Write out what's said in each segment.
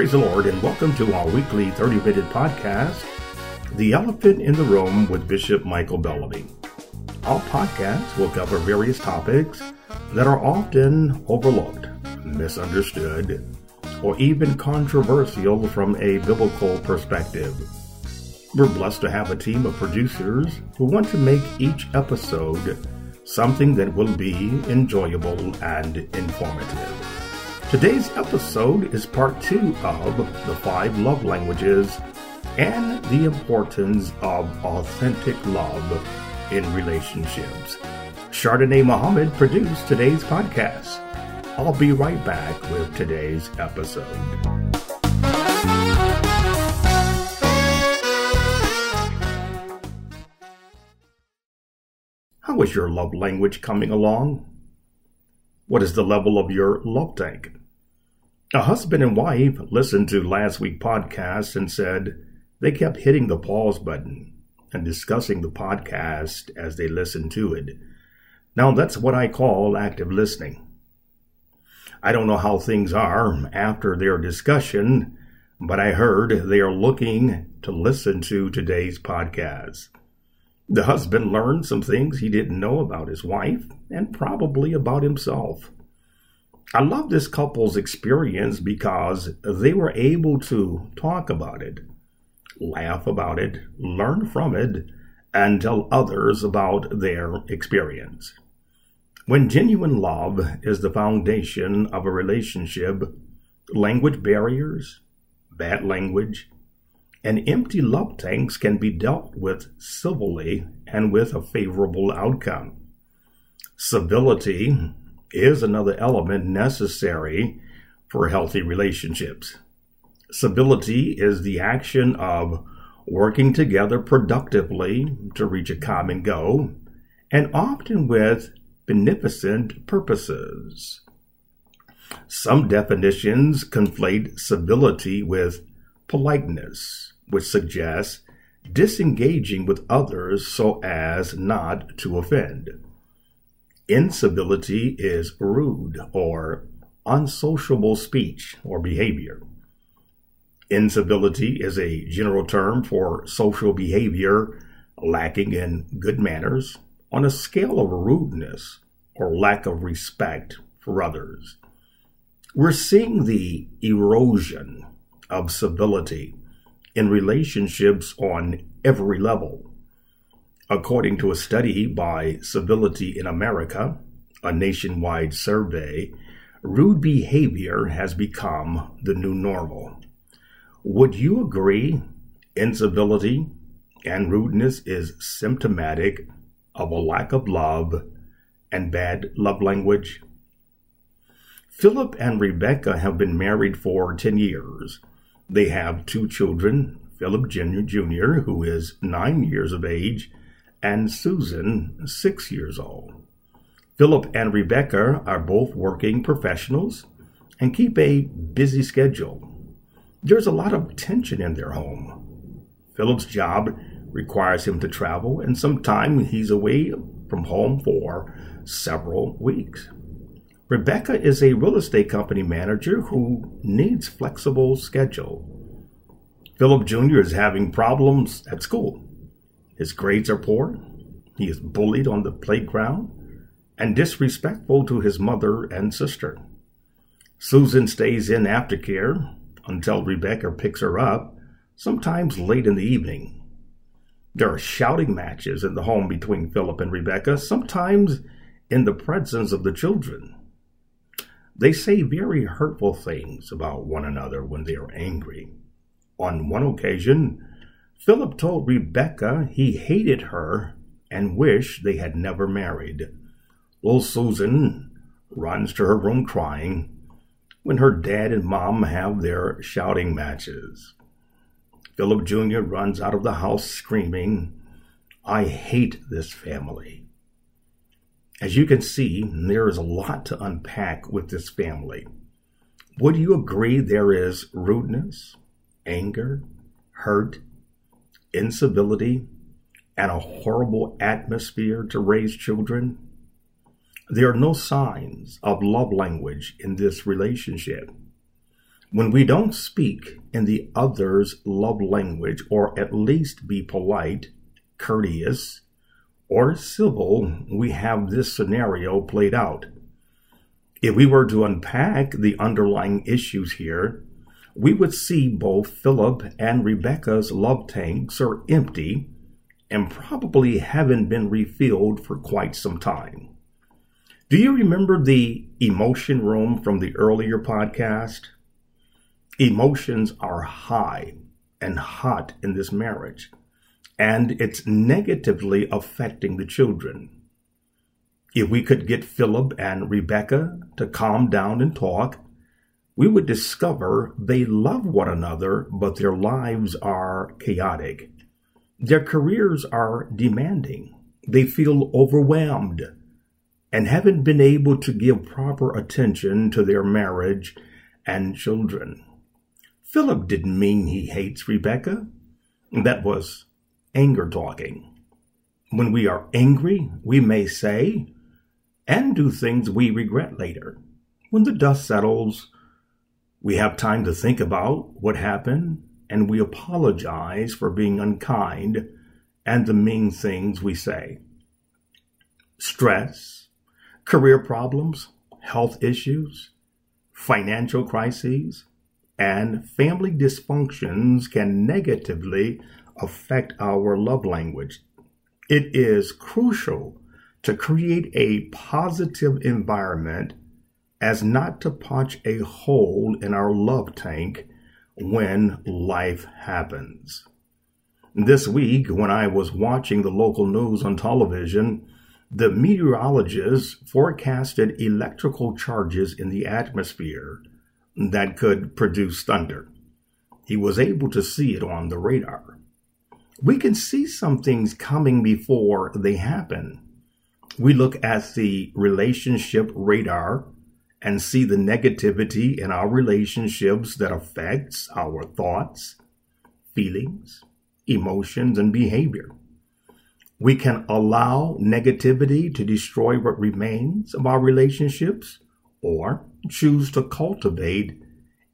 Praise the Lord, and welcome to our weekly 30 minute podcast, The Elephant in the Room with Bishop Michael Bellamy. Our podcast will cover various topics that are often overlooked, misunderstood, or even controversial from a biblical perspective. We're blessed to have a team of producers who want to make each episode something that will be enjoyable and informative. Today's episode is part two of the five love languages and the importance of authentic love in relationships. Chardonnay Muhammad produced today's podcast. I'll be right back with today's episode. Is your love language coming along? What is the level of your love tank? A husband and wife listened to last week's podcast and said they kept hitting the pause button and discussing the podcast as they listened to it. Now, that's what I call active listening. I don't know how things are after their discussion, but I heard they are looking to listen to today's podcast. The husband learned some things he didn't know about his wife and probably about himself. I love this couple's experience because they were able to talk about it, laugh about it, learn from it, and tell others about their experience. When genuine love is the foundation of a relationship, language barriers, bad language, and empty love tanks can be dealt with civilly and with a favorable outcome. Civility is another element necessary for healthy relationships. Civility is the action of working together productively to reach a common goal, and often with beneficent purposes. Some definitions conflate civility with politeness, which suggests disengaging with others so as not to offend. Incivility is rude or unsociable speech or behavior. Incivility is a general term for social behavior lacking in good manners on a scale of rudeness or lack of respect for others. We're seeing the erosion of civility in relationships on every level According to a study by Civility in America, a nationwide survey, rude behavior has become the new normal. Would you agree incivility and rudeness is symptomatic of a lack of love and bad love language? Philip and Rebecca have been married for 10 years. They have two children, Philip Jr., who is nine years of age, and Susan, six years old. Philip and Rebecca are both working professionals and keep a busy schedule. There's a lot of tension in their home. Philip's job requires him to travel, and sometimes he's away from home for several weeks. Rebecca is a real estate company manager who needs flexible schedule. Philip Jr. is having problems at school. His grades are poor. He is bullied on the playground and disrespectful to his mother and sister. Susan stays in aftercare until Rebecca picks her up, sometimes late in the evening. There are shouting matches in the home between Philip and Rebecca, sometimes in the presence of the children. They say very hurtful things about one another when they are angry. On one occasion, Philip told Rebecca he hated her and wished they had never married. Little Susan runs to her room crying when her dad and mom have their shouting matches. Philip Jr. runs out of the house screaming, I hate this family. As you can see, there is a lot to unpack with this family. Would you agree there is rudeness, anger, hurt, incivility, and a horrible atmosphere to raise children? There are no signs of love language in this relationship. When we don't speak in the other's love language, or at least be polite, courteous, or civil, we have this scenario played out. If we were to unpack the underlying issues here, we would see both Philip and Rebecca's love tanks are empty and probably haven't been refilled for quite some time. Do you remember the emotion room from the earlier podcast? Emotions are high and hot in this marriage, and it's negatively affecting the children. If we could get Philip and Rebecca to calm down and talk, we would discover they love one another, but their lives are chaotic. Their careers are demanding. They feel overwhelmed and haven't been able to give proper attention to their marriage and children. Philip didn't mean he hates Rebecca. That was anger talking. When we are angry, we may say and do things we regret later. When the dust settles, we have time to think about what happened and we apologize for being unkind and the mean things we say. Stress, career problems, health issues, financial crises, and family dysfunctions can negatively affect our love language. It is crucial to create a positive environment as not to punch a hole in our love tank when life happens. This week, when I was watching the local news on television, the meteorologists forecasted electrical charges in the atmosphere that could produce thunder. He was able to see it on the radar. We can see some things coming before they happen. We look at the relationship radar and see the negativity in our relationships that affects our thoughts, feelings, emotions, and behavior. We can allow negativity to destroy what remains of our relationships or choose to cultivate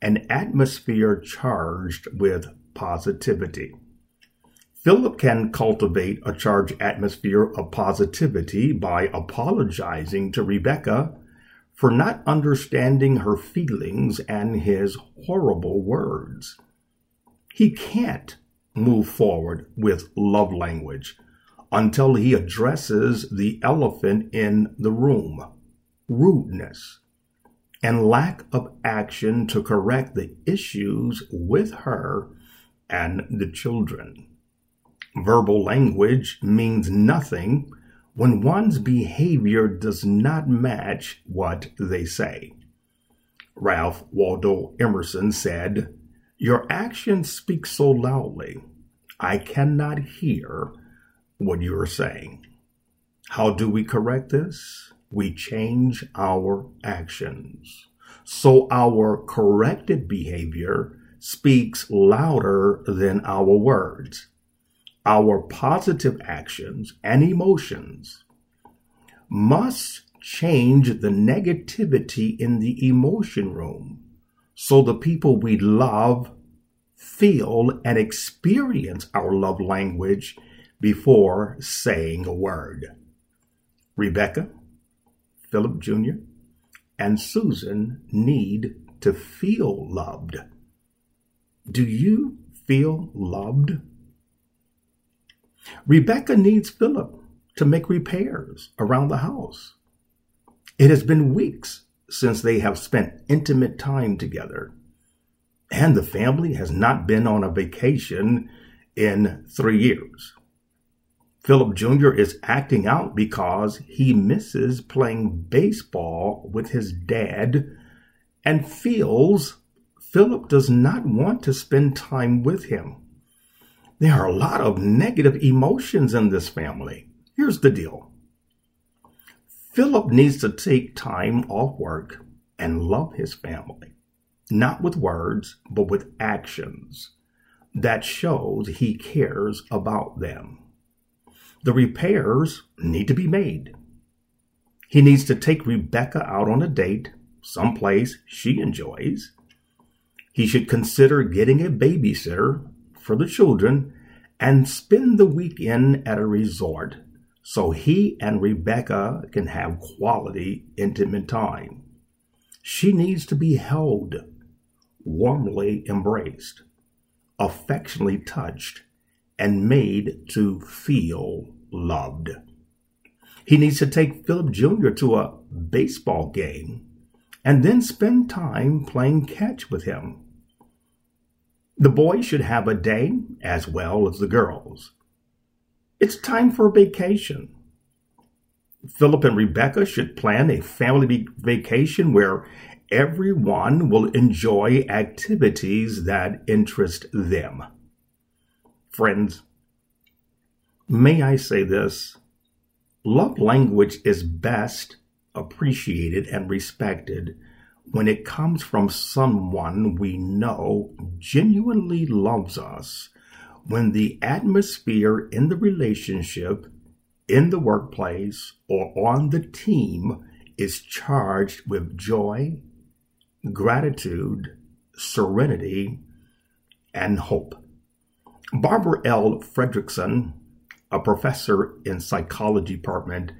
an atmosphere charged with positivity. Philip can cultivate a charged atmosphere of positivity by apologizing to Rebecca for not understanding her feelings and his horrible words. He can't move forward with love language until he addresses the elephant in the room rudeness and lack of action to correct the issues with her and the children. Verbal language means nothing when one's behavior does not match what they say. Ralph Waldo Emerson said, Your actions speak so loudly, I cannot hear what you are saying. How do we correct this? We change our actions. So our corrected behavior speaks louder than our words. Our positive actions and emotions must change the negativity in the emotion room so the people we love feel and experience our love language before saying a word. Rebecca, Philip Jr., and Susan need to feel loved. Do you feel loved? Rebecca needs Philip to make repairs around the house. It has been weeks since they have spent intimate time together, and the family has not been on a vacation in three years. Philip Jr. is acting out because he misses playing baseball with his dad and feels Philip does not want to spend time with him. There are a lot of negative emotions in this family. Here's the deal Philip needs to take time off work and love his family, not with words, but with actions that shows he cares about them. The repairs need to be made. He needs to take Rebecca out on a date, someplace she enjoys. He should consider getting a babysitter for the children and spend the weekend at a resort so he and Rebecca can have quality, intimate time. She needs to be held, warmly embraced, affectionately touched, and made to feel loved. He needs to take Philip Jr. to a baseball game and then spend time playing catch with him. The boys should have a day as well as the girls. It's time for a vacation. Philip and Rebecca should plan a family vacation where everyone will enjoy activities that interest them. Friends, may I say this? Love language is best appreciated and respected when it comes from someone we know genuinely loves us, when the atmosphere in the relationship, in the workplace, or on the team is charged with joy, gratitude, serenity, and hope. Barbara L. Fredrickson, a professor in psychology department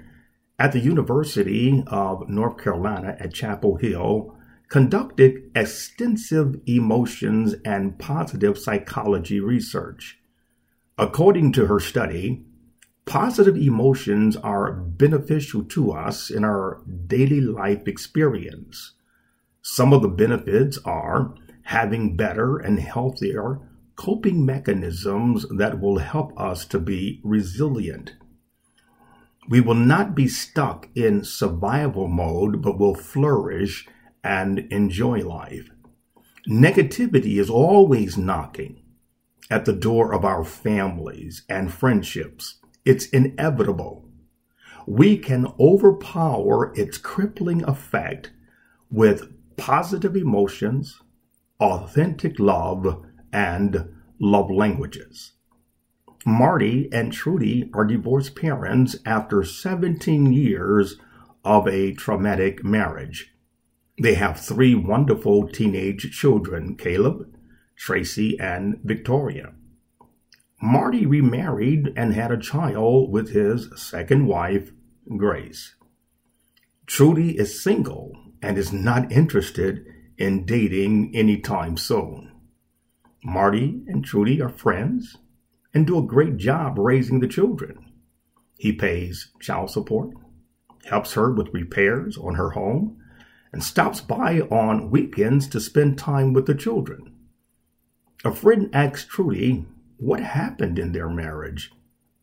at the University of North Carolina at Chapel Hill, conducted extensive emotions and positive psychology research. According to her study, positive emotions are beneficial to us in our daily life experience. Some of the benefits are having better and healthier coping mechanisms that will help us to be resilient. We will not be stuck in survival mode, but will flourish and enjoy life. Negativity is always knocking at the door of our families and friendships. It's inevitable. We can overpower its crippling effect with positive emotions, authentic love, and love languages. Marty and Trudy are divorced parents after 17 years of a traumatic marriage. They have three wonderful teenage children Caleb, Tracy, and Victoria. Marty remarried and had a child with his second wife, Grace. Trudy is single and is not interested in dating anytime soon. Marty and Trudy are friends and do a great job raising the children. He pays child support, helps her with repairs on her home, and stops by on weekends to spend time with the children. A friend asked Trudy what happened in their marriage.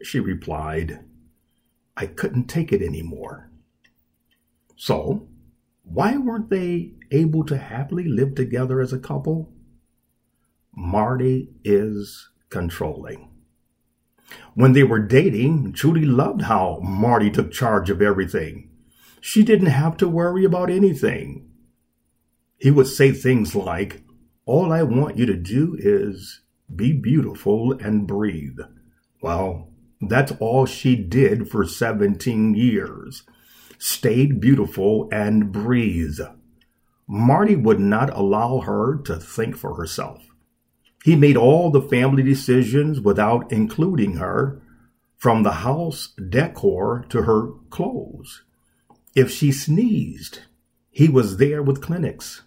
She replied, I couldn't take it anymore. So, why weren't they able to happily live together as a couple? Marty is controlling. When they were dating, Trudy loved how Marty took charge of everything. She didn't have to worry about anything. He would say things like, All I want you to do is be beautiful and breathe. Well, that's all she did for 17 years. Stayed beautiful and breathe. Marty would not allow her to think for herself. He made all the family decisions without including her, from the house decor to her clothes. If she sneezed, he was there with Kleenex.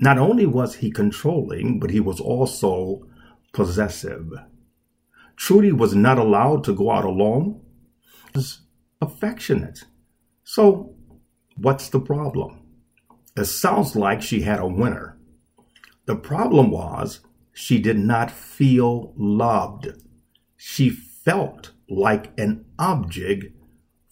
Not only was he controlling, but he was also possessive. Trudy was not allowed to go out alone. He was affectionate. So, what's the problem? It sounds like she had a winner. The problem was she did not feel loved. She felt like an object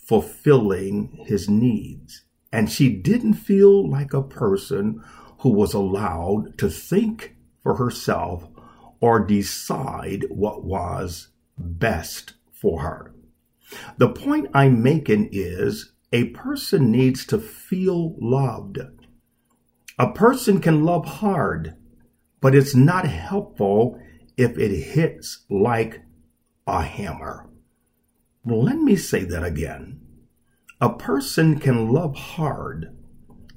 fulfilling his needs. And she didn't feel like a person who was allowed to think for herself or decide what was best for her. The point I'm making is a person needs to feel loved. A person can love hard, but it's not helpful if it hits like a hammer. Let me say that again. A person can love hard,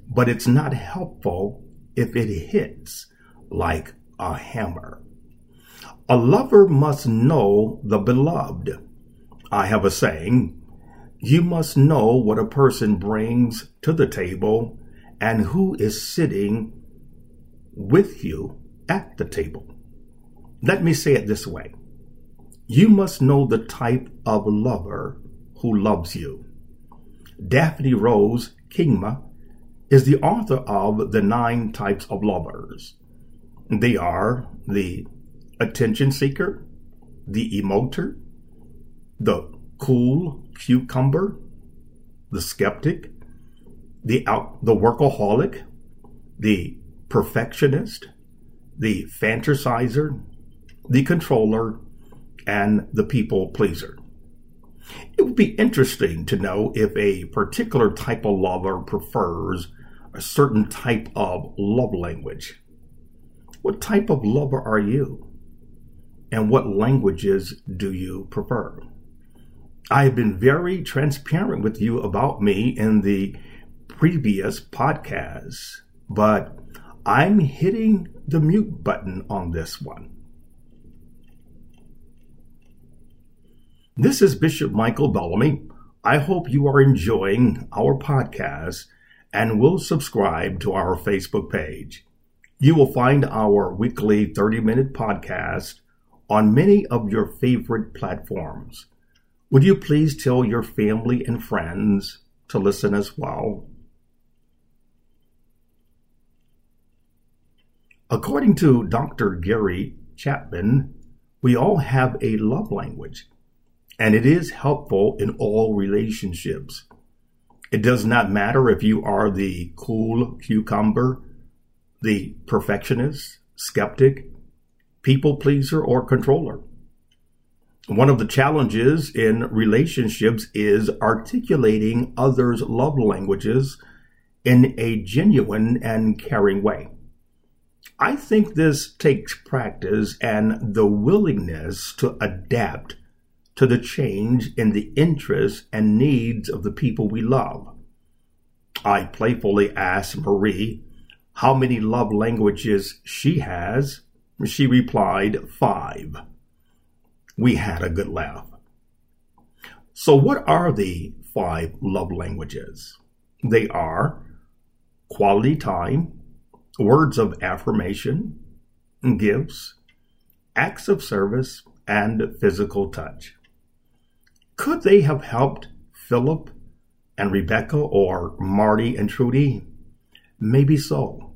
but it's not helpful if it hits like a hammer. A lover must know the beloved. I have a saying you must know what a person brings to the table and who is sitting with you at the table. Let me say it this way you must know the type of lover who loves you. Daphne Rose Kingma is the author of The Nine Types of Lovers. They are the attention seeker, the emoter, the cool cucumber, the skeptic, the out, the workaholic, the perfectionist, the fantasizer, the controller, and the people pleaser. It would be interesting to know if a particular type of lover prefers a certain type of love language. What type of lover are you? And what languages do you prefer? I have been very transparent with you about me in the previous podcasts, but I'm hitting the mute button on this one. This is Bishop Michael Bellamy. I hope you are enjoying our podcast and will subscribe to our Facebook page. You will find our weekly 30 minute podcast on many of your favorite platforms. Would you please tell your family and friends to listen as well? According to Dr. Gary Chapman, we all have a love language and it is helpful in all relationships. It does not matter if you are the cool cucumber, the perfectionist, skeptic, people pleaser, or controller. One of the challenges in relationships is articulating others' love languages in a genuine and caring way. I think this takes practice and the willingness to adapt to the change in the interests and needs of the people we love. I playfully asked Marie how many love languages she has. She replied, five. We had a good laugh. So, what are the five love languages? They are quality time, words of affirmation, gifts, acts of service, and physical touch. Could they have helped Philip and Rebecca or Marty and Trudy? Maybe so.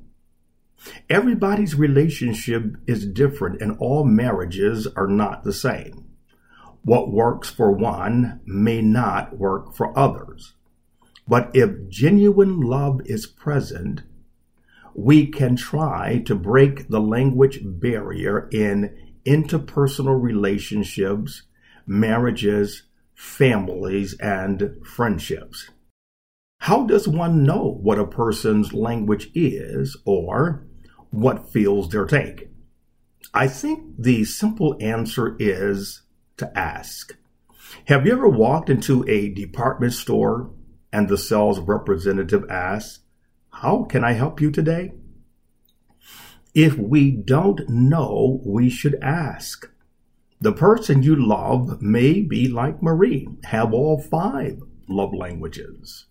Everybody's relationship is different and all marriages are not the same. What works for one may not work for others. But if genuine love is present, we can try to break the language barrier in interpersonal relationships, marriages, families, and friendships. How does one know what a person's language is or what feels their take? I think the simple answer is to ask. Have you ever walked into a department store and the sales representative asks, How can I help you today? If we don't know, we should ask. The person you love may be like Marie, have all five love languages.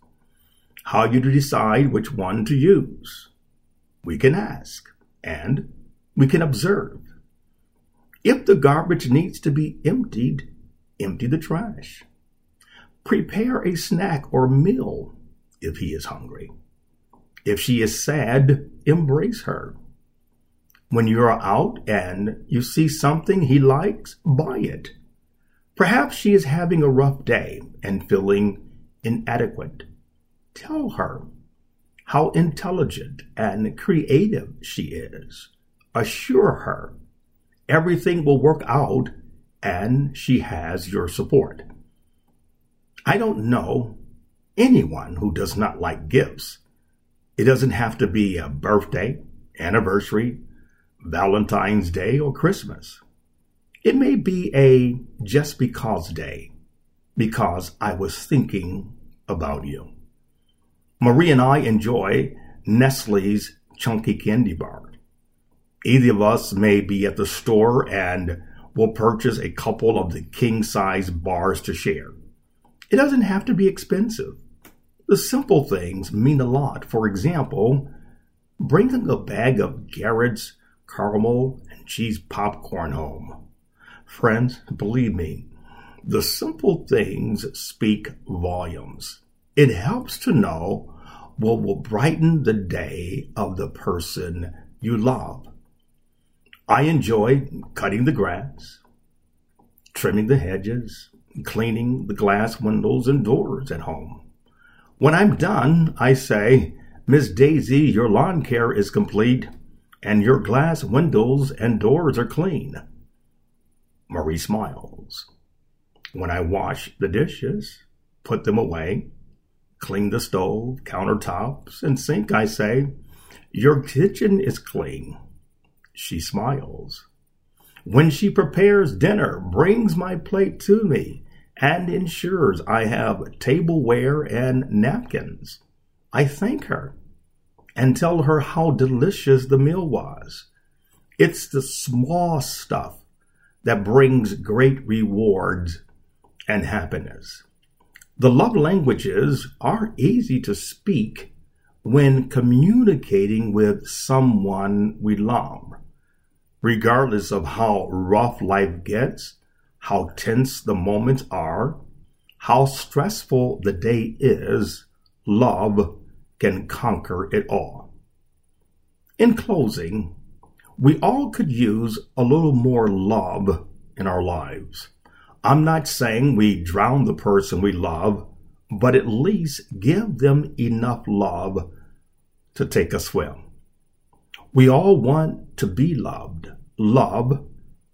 How you decide which one to use? We can ask and we can observe. If the garbage needs to be emptied, empty the trash. Prepare a snack or meal if he is hungry. If she is sad, embrace her. When you are out and you see something he likes, buy it. Perhaps she is having a rough day and feeling inadequate. Tell her how intelligent and creative she is. Assure her everything will work out and she has your support. I don't know anyone who does not like gifts. It doesn't have to be a birthday, anniversary, Valentine's Day, or Christmas. It may be a just because day, because I was thinking about you. Marie and I enjoy Nestle's Chunky Candy Bar. Either of us may be at the store and will purchase a couple of the king size bars to share. It doesn't have to be expensive. The simple things mean a lot. For example, bringing a bag of Garrett's caramel and cheese popcorn home. Friends, believe me, the simple things speak volumes. It helps to know what will brighten the day of the person you love. I enjoy cutting the grass, trimming the hedges, cleaning the glass windows and doors at home. When I'm done, I say, Miss Daisy, your lawn care is complete, and your glass windows and doors are clean. Marie smiles. When I wash the dishes, put them away, clean the stove, countertops, and sink, I say, Your kitchen is clean. She smiles. When she prepares dinner, brings my plate to me, and ensures I have tableware and napkins, I thank her and tell her how delicious the meal was. It's the small stuff that brings great rewards and happiness. The love languages are easy to speak when communicating with someone we love. Regardless of how rough life gets, how tense the moments are, how stressful the day is, love can conquer it all. In closing, we all could use a little more love in our lives. I'm not saying we drown the person we love, but at least give them enough love to take a swim. We all want to be loved, love,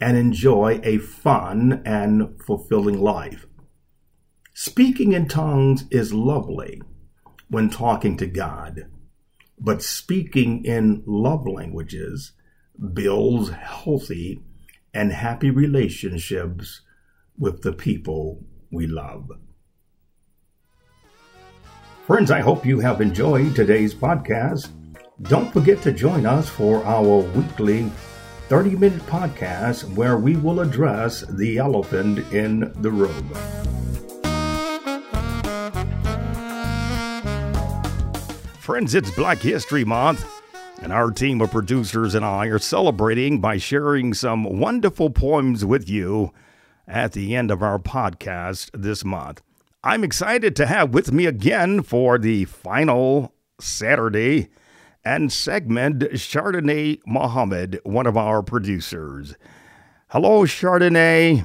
and enjoy a fun and fulfilling life. Speaking in tongues is lovely when talking to God, but speaking in love languages builds healthy and happy relationships with the people we love. Friends, I hope you have enjoyed today's podcast. Don't forget to join us for our weekly 30 minute podcast where we will address the elephant in the room. Friends, it's Black History Month, and our team of producers and I are celebrating by sharing some wonderful poems with you at the end of our podcast this month. I'm excited to have with me again for the final Saturday and segment Chardonnay Mohammed, one of our producers. Hello, Chardonnay.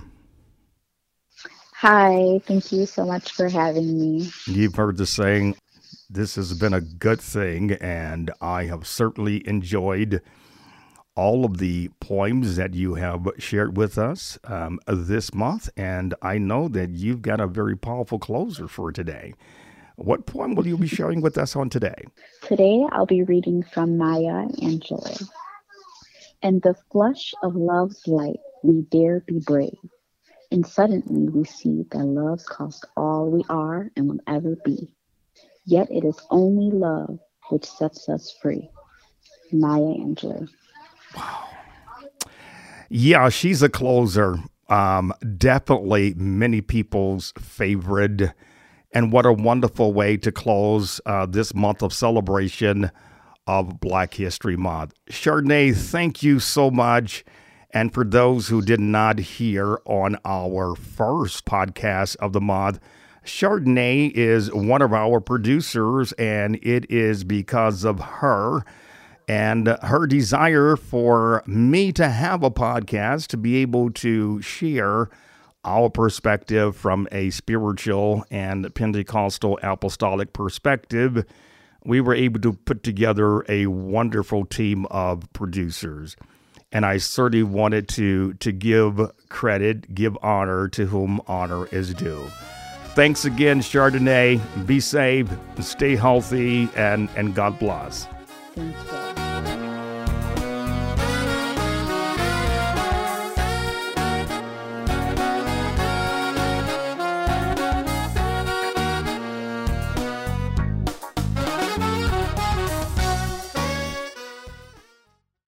Hi, thank you so much for having me. You've heard the saying, this has been a good thing, and I have certainly enjoyed all of the poems that you have shared with us um, this month, and I know that you've got a very powerful closer for today. What poem will you be sharing with us on today? Today, I'll be reading from Maya Angelou. In the flush of love's light, we dare be brave. And suddenly we see that love's cost all we are and will ever be. Yet it is only love which sets us free. Maya Angelou. Wow. Yeah, she's a closer. Um, definitely many people's favorite. And what a wonderful way to close uh, this month of celebration of Black History Month. Chardonnay, thank you so much. And for those who did not hear on our first podcast of the month, Chardonnay is one of our producers, and it is because of her and her desire for me to have a podcast to be able to share our perspective from a spiritual and Pentecostal apostolic perspective. We were able to put together a wonderful team of producers. And I certainly wanted to, to give credit, give honor to whom honor is due. Thanks again, Chardonnay. Be safe, stay healthy, and, and God bless. Thank you.